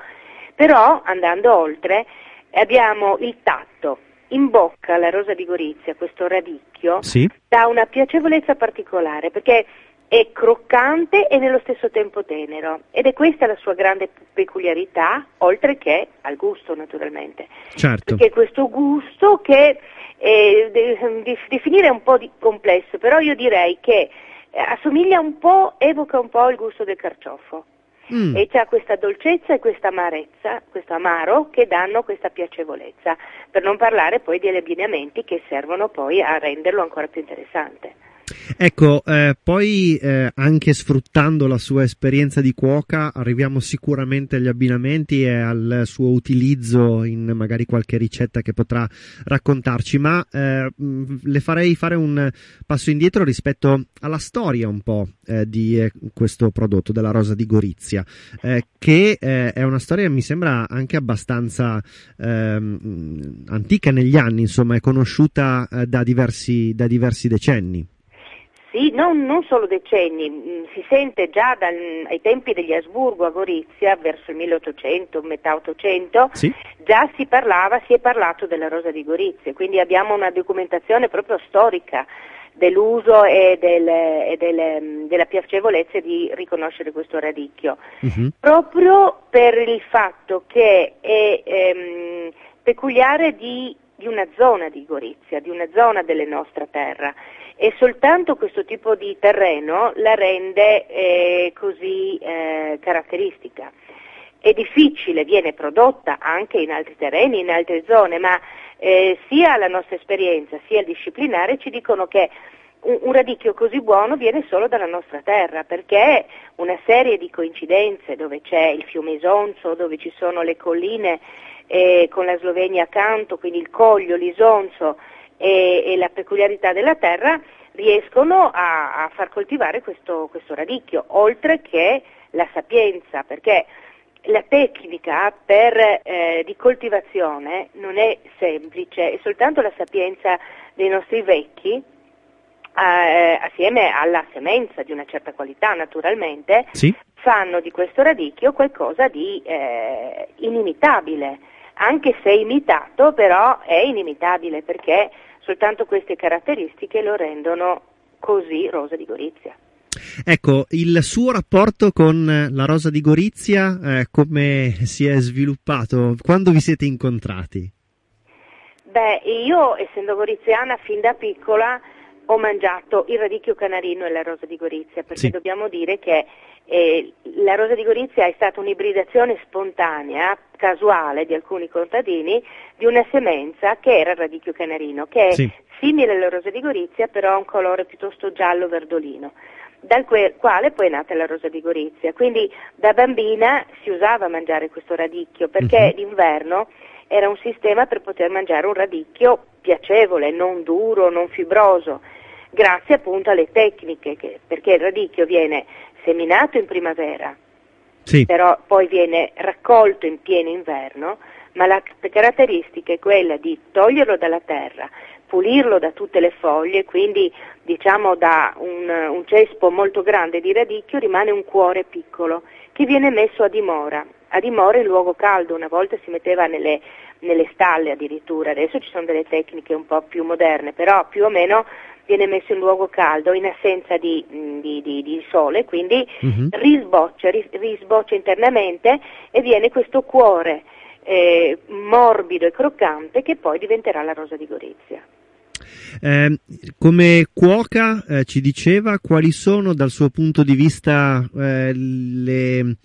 però andando oltre abbiamo il tatto. In bocca la rosa di Gorizia, questo radicchio, Sì. dà una piacevolezza particolare perché è croccante e nello stesso tempo tenero ed è questa la sua grande peculiarità, oltre che al gusto naturalmente. Certo. Perché questo gusto che eh, de- definire è un po' di complesso, però io direi che eh, assomiglia un po', evoca un po' il gusto del carciofo. Mm. E c'ha questa dolcezza e questa amarezza, questo amaro che danno questa piacevolezza, per non parlare poi degli abbinamenti che servono poi a renderlo ancora più interessante. Ecco, eh, poi eh, anche sfruttando la sua esperienza di cuoca, arriviamo sicuramente agli abbinamenti e al suo utilizzo in magari qualche ricetta che potrà raccontarci, ma eh, le farei fare un passo indietro rispetto alla storia un po' eh, di eh, questo prodotto della Rosa di Gorizia, eh, che è una storia mi sembra anche abbastanza ehm, antica negli anni, insomma, è conosciuta da diversi, da diversi decenni. Sì, non, non solo decenni, mh, si sente già ai tempi degli Asburgo a Gorizia, verso il 1800, metà 800, Sì. già si parlava, si è parlato della rosa di Gorizia, quindi abbiamo una documentazione proprio storica dell'uso e, del- e del- mh, della piacevolezza di riconoscere questo radicchio. Mhm. proprio per il fatto che è ehm, peculiare di, di una zona di Gorizia, di una zona della nostra terra e soltanto questo tipo di terreno la rende eh, così eh, caratteristica. È difficile, viene prodotta anche in altri terreni, in altre zone, ma eh, sia la nostra esperienza sia il disciplinare ci dicono che un, un radicchio così buono viene solo dalla nostra terra, perché una serie di coincidenze dove c'è il fiume Isonzo, dove ci sono le colline eh, con la Slovenia accanto, quindi il Coglio, l'Isonzo e, e la peculiarità della terra, riescono a, a far coltivare questo, questo radicchio, oltre che la sapienza, perché la tecnica per, eh, di coltivazione non è semplice, è soltanto la sapienza dei nostri vecchi, eh, assieme alla semenza di una certa qualità naturalmente, Sì. fanno di questo radicchio qualcosa di eh, inimitabile, anche se imitato però è inimitabile perché soltanto queste caratteristiche lo rendono così rosa di Gorizia. Ecco, il suo rapporto con la Rosa di Gorizia, eh, come si è sviluppato? Quando vi siete incontrati? Beh, io essendo goriziana fin da piccola ho mangiato il radicchio canarino e la rosa di Gorizia, perché Sì. dobbiamo dire che eh, la rosa di Gorizia è stata un'ibridazione spontanea, casuale di alcuni contadini, di una semenza che era il radicchio canarino, che è Sì. simile alla rosa di Gorizia, però ha un colore piuttosto giallo-verdolino dal que- quale poi è nata la rosa di Gorizia. Quindi da bambina si usava mangiare questo radicchio perché Mhm. d'inverno era un sistema per poter mangiare un radicchio piacevole, non duro, non fibroso, grazie appunto alle tecniche, che- perché il radicchio viene seminato in primavera, Sì. però poi viene raccolto in pieno inverno, ma la caratteristica è quella di toglierlo dalla terra, pulirlo da tutte le foglie, quindi diciamo da un, un cespo molto grande di radicchio rimane un cuore piccolo che viene messo a dimora, a dimora in luogo caldo, una volta si metteva nelle, nelle stalle addirittura, adesso ci sono delle tecniche un po' più moderne, però più o meno viene messo in luogo caldo in assenza di, mh, di- di- di sole, quindi Mhm. risboccia, ris- risboccia internamente e viene questo cuore eh, morbido e croccante che poi diventerà la rosa di Gorizia. Eh, come cuoca eh, ci diceva quali sono dal suo punto di vista eh, le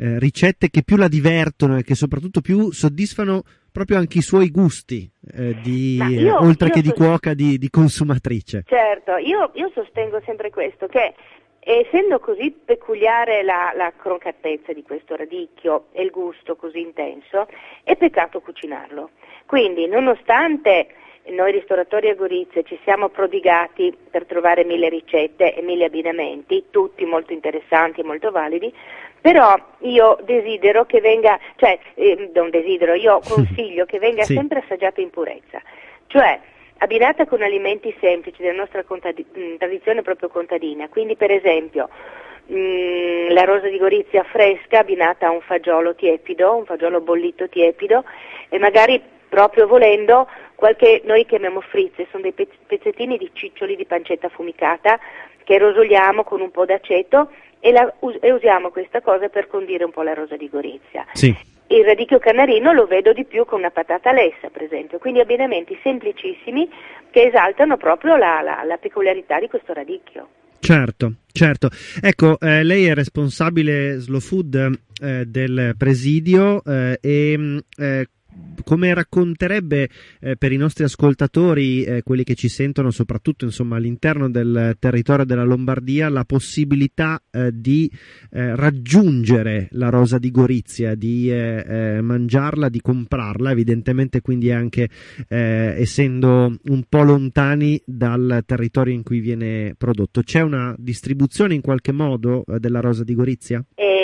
eh, ricette che più la divertono e che soprattutto più soddisfano proprio anche i suoi gusti, eh, di, Ma io- oltre io che di so- cuoca, di, di consumatrice. Certo, io, io sostengo sempre questo, che essendo così peculiare la, la croccatezza di questo radicchio e il gusto così intenso, è peccato cucinarlo. Quindi, nonostante noi ristoratori a Gorizia ci siamo prodigati per trovare mille ricette e mille abbinamenti, tutti molto interessanti e molto validi, però io desidero che venga, cioè eh, non desidero, io consiglio che venga Sì. sempre assaggiata in purezza, cioè abbinata con alimenti semplici della nostra contadi- tradizione proprio contadina, quindi per esempio mh, la rosa di Gorizia fresca abbinata a un fagiolo tiepido, un fagiolo bollito tiepido e magari proprio volendo qualche, noi chiamiamo frizze, sono dei pezz- pezzettini di ciccioli di pancetta affumicata che rosoliamo con un po' d'aceto e, la e usiamo questa cosa per condire un po' la rosa di Gorizia. Sì. Il radicchio canarino lo vedo di più con una patata lessa, per esempio, quindi abbinamenti semplicissimi che esaltano proprio la, la- la peculiarità di questo radicchio. Certo, certo. Ecco, eh, lei è responsabile slow food eh, del presidio eh, e mh, eh, come racconterebbe eh, per i nostri ascoltatori, eh, quelli che ci sentono soprattutto insomma, all'interno del territorio della Lombardia, la possibilità eh, di eh, raggiungere la rosa di Gorizia, di eh, eh, mangiarla, di comprarla, evidentemente quindi anche essendo un po' lontani dal territorio in cui viene prodotto. C'è una distribuzione in qualche modo della rosa di Gorizia? Eh,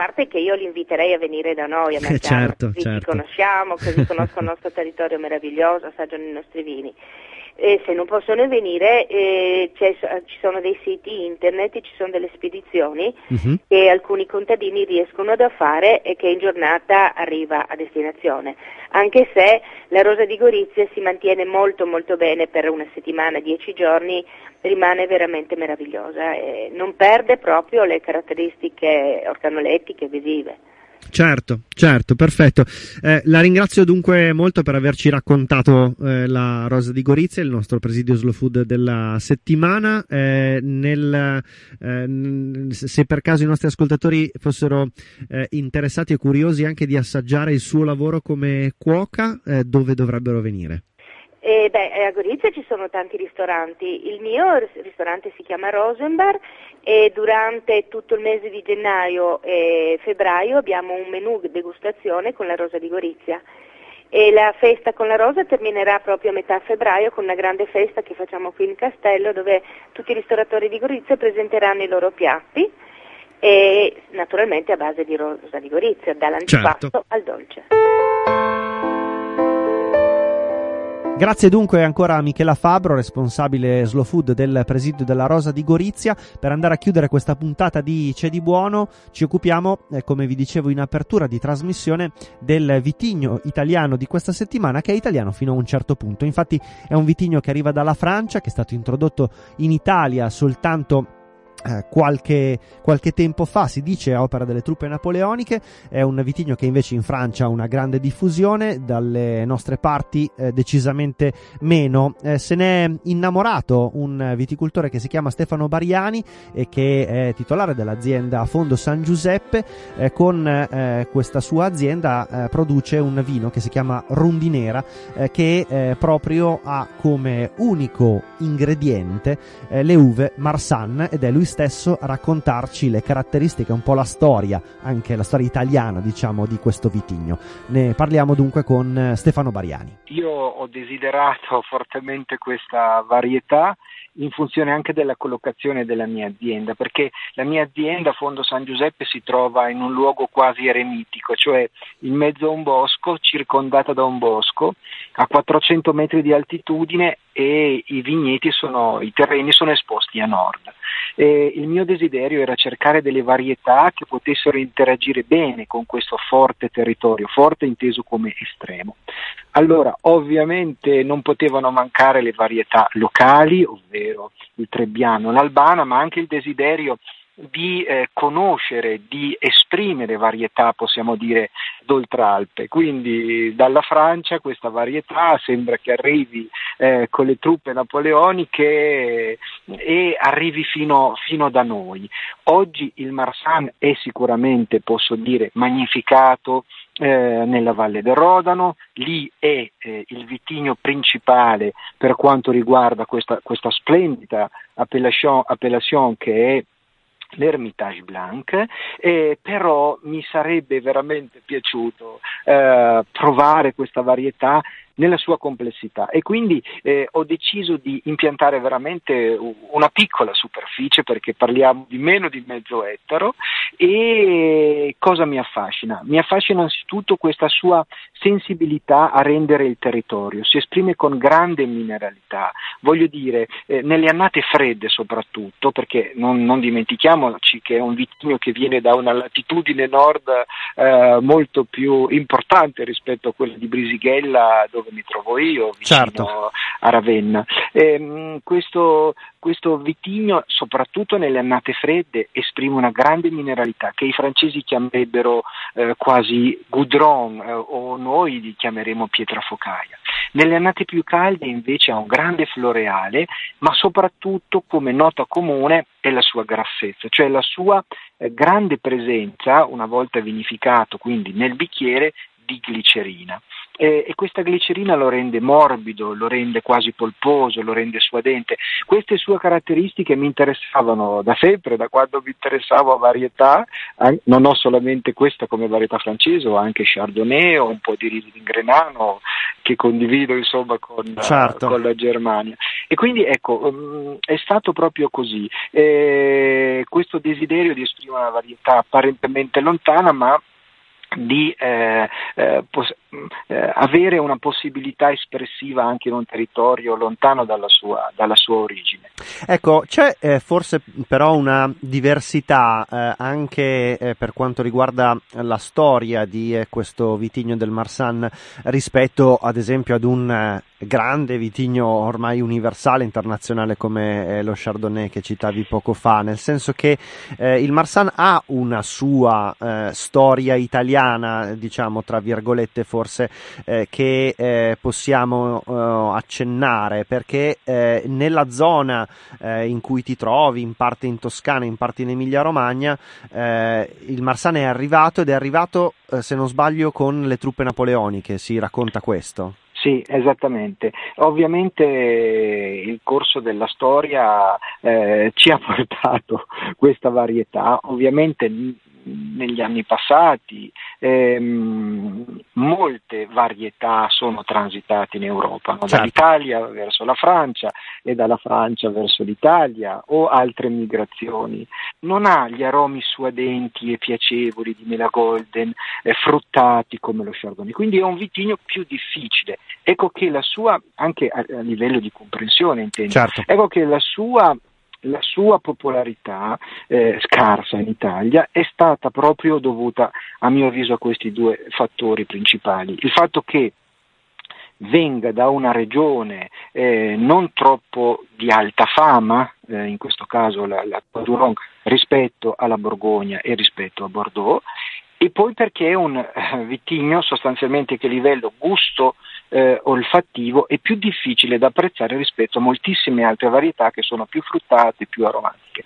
parte che io li inviterei a venire da noi a mangiare, certo, così certo. ci conosciamo, così conoscono il nostro territorio meraviglioso, assaggiano i nostri vini. E se non possono venire eh, ci sono dei siti internet, ci sono delle spedizioni Mhm. che alcuni contadini riescono a fare e che in giornata arriva a destinazione. Anche se la rosa di Gorizia si mantiene molto molto bene per una settimana, dieci giorni, rimane veramente meravigliosa e non perde proprio le caratteristiche organolettiche visive. Certo, certo, perfetto. Eh, la ringrazio dunque molto per averci raccontato eh, la Rosa di Gorizia, il nostro presidio slow food della settimana. Eh, nel, eh, se per caso i nostri ascoltatori fossero eh, interessati e curiosi anche di assaggiare il suo lavoro come cuoca, eh, dove dovrebbero venire? E beh, a Gorizia ci sono tanti ristoranti, il mio ris- ristorante si chiama Rosenbar e durante tutto il mese di gennaio e febbraio abbiamo un menù degustazione con la rosa di Gorizia e la festa con la rosa terminerà proprio a metà febbraio con una grande festa che facciamo qui in castello dove tutti i ristoratori di Gorizia presenteranno i loro piatti e naturalmente a base di rosa di Gorizia, dall'antipasto Certo. al dolce. Grazie dunque ancora a Michela Fabro, responsabile slow food del presidio della Rosa di Gorizia. Per andare a chiudere questa puntata di C'è di buono, ci occupiamo, eh, come vi dicevo in apertura di trasmissione, del vitigno italiano di questa settimana, che è italiano fino a un certo punto. Infatti è un vitigno che arriva dalla Francia, che è stato introdotto in Italia soltanto eh, qualche, qualche tempo fa, si dice opera delle truppe napoleoniche, è un vitigno che invece in Francia ha una grande diffusione, dalle nostre parti eh, decisamente meno. Eh, se ne è innamorato un viticoltore che si chiama Stefano Bariani e che è titolare dell'azienda Fondo San Giuseppe. Eh, con eh, questa sua azienda produce un vino che si chiama Rondinera, che proprio ha come unico ingrediente le uve Marsan ed è lui stesso raccontarci le caratteristiche, un po' la storia, anche la storia italiana, diciamo, di questo vitigno. Ne parliamo dunque con eh, Stefano Bariani. Io ho desiderato fortemente questa varietà in funzione anche della collocazione della mia azienda, perché la mia azienda Fondo San Giuseppe si trova in un luogo quasi eremitico, cioè in mezzo a un bosco, circondata da un bosco, a 400 metri di altitudine e i vigneti sono, i terreni sono esposti a nord. E il mio desiderio era cercare delle varietà che potessero interagire bene con questo forte territorio, forte inteso come estremo. Allora, ovviamente non potevano mancare le varietà locali, ovvero il trebbiano, l'albana, ma anche il desiderio di eh, conoscere, di esprimere varietà, possiamo dire, d'oltralpe. Quindi dalla Francia questa varietà sembra che arrivi eh, con le truppe napoleoniche e arrivi fino, fino da noi. Oggi il Marsan è sicuramente, posso dire, magnificato, eh, nella Valle del Rodano, lì è eh, il vitigno principale per quanto riguarda questa, questa splendida appellation, appellation che è l'Hermitage Blanc, eh, però mi sarebbe veramente piaciuto eh, provare questa varietà nella sua complessità. E quindi eh, ho deciso di impiantare veramente una piccola superficie perché parliamo di meno di mezzo ettaro e cosa mi affascina? Mi affascina anzitutto questa sua sensibilità a rendere il territorio, si esprime con grande mineralità, voglio dire eh, nelle annate fredde soprattutto perché non, non, dimentichiamoci che è un vitigno che viene da una latitudine nord eh, molto più importante rispetto a quella di Brisighella dove mi trovo io, vicino certo. a Ravenna. Eh, questo, questo vitigno, soprattutto nelle annate fredde, esprime una grande mineralità che i francesi chiamerebbero eh, quasi goudron eh, o noi li chiameremo pietra focaia. Nelle annate più calde invece ha un grande floreale, ma soprattutto come nota comune è la sua grassezza, cioè la sua eh, grande presenza, una volta vinificato quindi nel bicchiere, di glicerina eh, e questa glicerina lo rende morbido, lo rende quasi polposo, lo rende suadente. Queste sue caratteristiche mi interessavano da sempre, da quando mi interessavo a varietà, non ho solamente questa come varietà francese, ho anche Chardonnay, ho un po' di Riesling Grenano che condivido insomma con, certo. con, la Germania. E quindi ecco, um, è stato proprio così, eh, questo desiderio di esprimere una varietà apparentemente lontana ma di eh, eh, pos- eh, avere una possibilità espressiva anche in un territorio lontano dalla sua, dalla sua origine. Ecco, c'è eh, forse però una diversità eh, anche eh, per quanto riguarda la storia di questo vitigno del Marsan rispetto ad esempio ad un grande vitigno ormai universale, internazionale come lo Chardonnay che citavi poco fa, nel senso che il Marsan ha una sua storia italiana, diciamo tra virgolette forse, eh, che eh, possiamo eh, accennare, perché eh, nella zona eh, in cui ti trovi, in parte in Toscana, in parte in Emilia Romagna, il Marsane è arrivato ed è arrivato, se non sbaglio, con le truppe napoleoniche, si racconta questo. Sì, esattamente. Ovviamente il corso della storia eh, ci ha portato questa varietà, ovviamente negli anni passati, ehm, molte varietà sono transitate in Europa, no? certo. dall'Italia verso la Francia e dalla Francia verso l'Italia o altre migrazioni. Non ha gli aromi suadenti e piacevoli di Mela Golden, eh, fruttati come lo Chardonnay, quindi è un vitigno più difficile. Ecco che la sua, anche a, a livello di comprensione intendo, certo. ecco che la sua la sua popolarità eh, scarsa in Italia è stata proprio dovuta, a mio avviso, a questi due fattori principali. Il fatto che venga da una regione eh, non troppo di alta fama, eh, in questo caso la, la Duron, rispetto alla Borgogna e rispetto a Bordeaux, e poi perché è un eh, vitigno sostanzialmente che a livello gusto eh, olfattivo è più difficile da apprezzare rispetto a moltissime altre varietà che sono più fruttate, più aromatiche.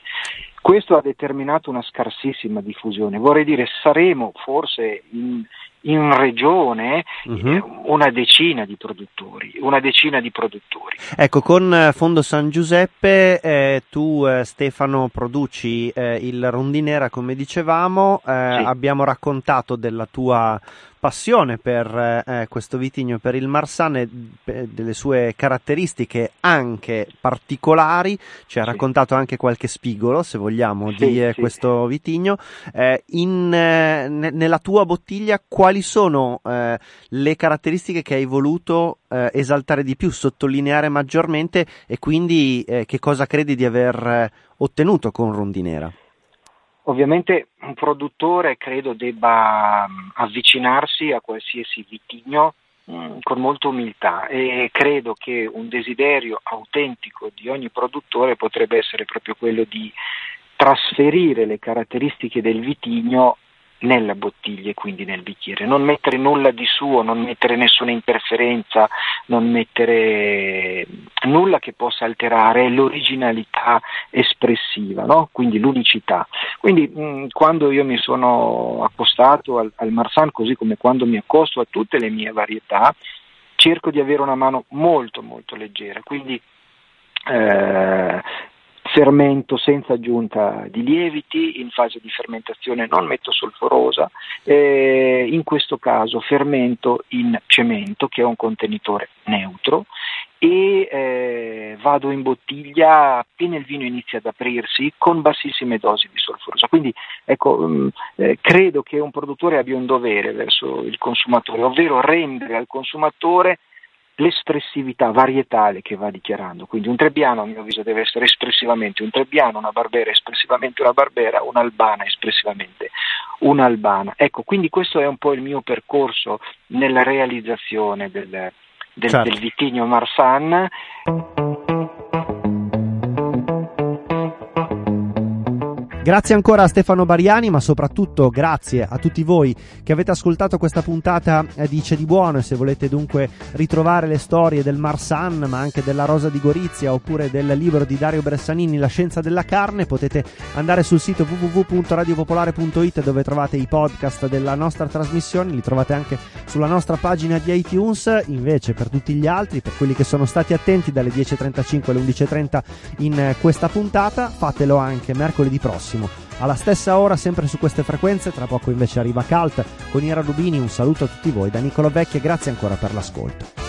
Questo ha determinato una scarsissima diffusione. Vorrei dire, saremo forse in, in regione uh-huh. una decina di produttori, una decina di produttori. Ecco, con eh, Fondo San Giuseppe eh, tu eh, Stefano produci eh, il Rondinera come dicevamo, eh, sì. abbiamo raccontato della tua passione per eh, questo vitigno, per il Marsane, delle sue caratteristiche anche particolari, ci ha raccontato anche qualche spigolo, se vogliamo, sì, di eh, sì. questo vitigno. Eh, in, eh, ne- nella tua bottiglia quali sono eh, le caratteristiche che hai voluto eh, esaltare di più, sottolineare maggiormente e quindi che cosa credi di aver ottenuto con Rondinera? Ovviamente un produttore credo debba mm, avvicinarsi a qualsiasi vitigno mm, con molta umiltà. E credo che un desiderio autentico di ogni produttore potrebbe essere proprio quello di trasferire le caratteristiche del vitigno nella bottiglia e quindi nel bicchiere, non mettere nulla di suo, non mettere nessuna interferenza, non mettere nulla che possa alterare l'originalità espressiva, no? quindi l'unicità. Quindi mh, quando io mi sono accostato al, al Marsan, così come quando mi accosto a tutte le mie varietà, cerco di avere una mano molto molto leggera, quindi eh, fermento senza aggiunta di lieviti, in fase di fermentazione non metto solforosa, eh, eh, in questo caso fermento in cemento che è un contenitore neutro e eh, vado in bottiglia appena il vino inizia ad aprirsi con bassissime dosi di solforosa. Quindi ecco, mh, mm, eh, credo che un produttore abbia un dovere verso il consumatore, ovvero rendere al consumatore l'espressività varietale che va dichiarando. Quindi un trebbiano a mio avviso deve essere espressivamente un trebbiano, una barbera espressivamente una barbera, un'albana espressivamente un'albana. Ecco, quindi questo è un po' il mio percorso nella realizzazione del, del, certo. del vitigno Marsan. Grazie ancora a Stefano Bariani, ma soprattutto grazie a tutti voi che avete ascoltato questa puntata eh, di C'è di Buono. E se volete dunque ritrovare le storie del Marsan, ma anche della Rosa di Gorizia oppure del libro di Dario Bressanini La scienza della carne, potete andare sul sito www.radiopopolare.it dove trovate i podcast della nostra trasmissione, li trovate anche sulla nostra pagina di iTunes, invece per tutti gli altri, per quelli che sono stati attenti dalle 10.35 alle 11.30 in eh, questa puntata, fatelo anche mercoledì prossimo prossimo. Alla stessa ora, sempre su queste frequenze, tra poco invece arriva Cult con Ira Rubini. Un saluto a tutti voi da Nicolo Vecchia grazie ancora per l'ascolto.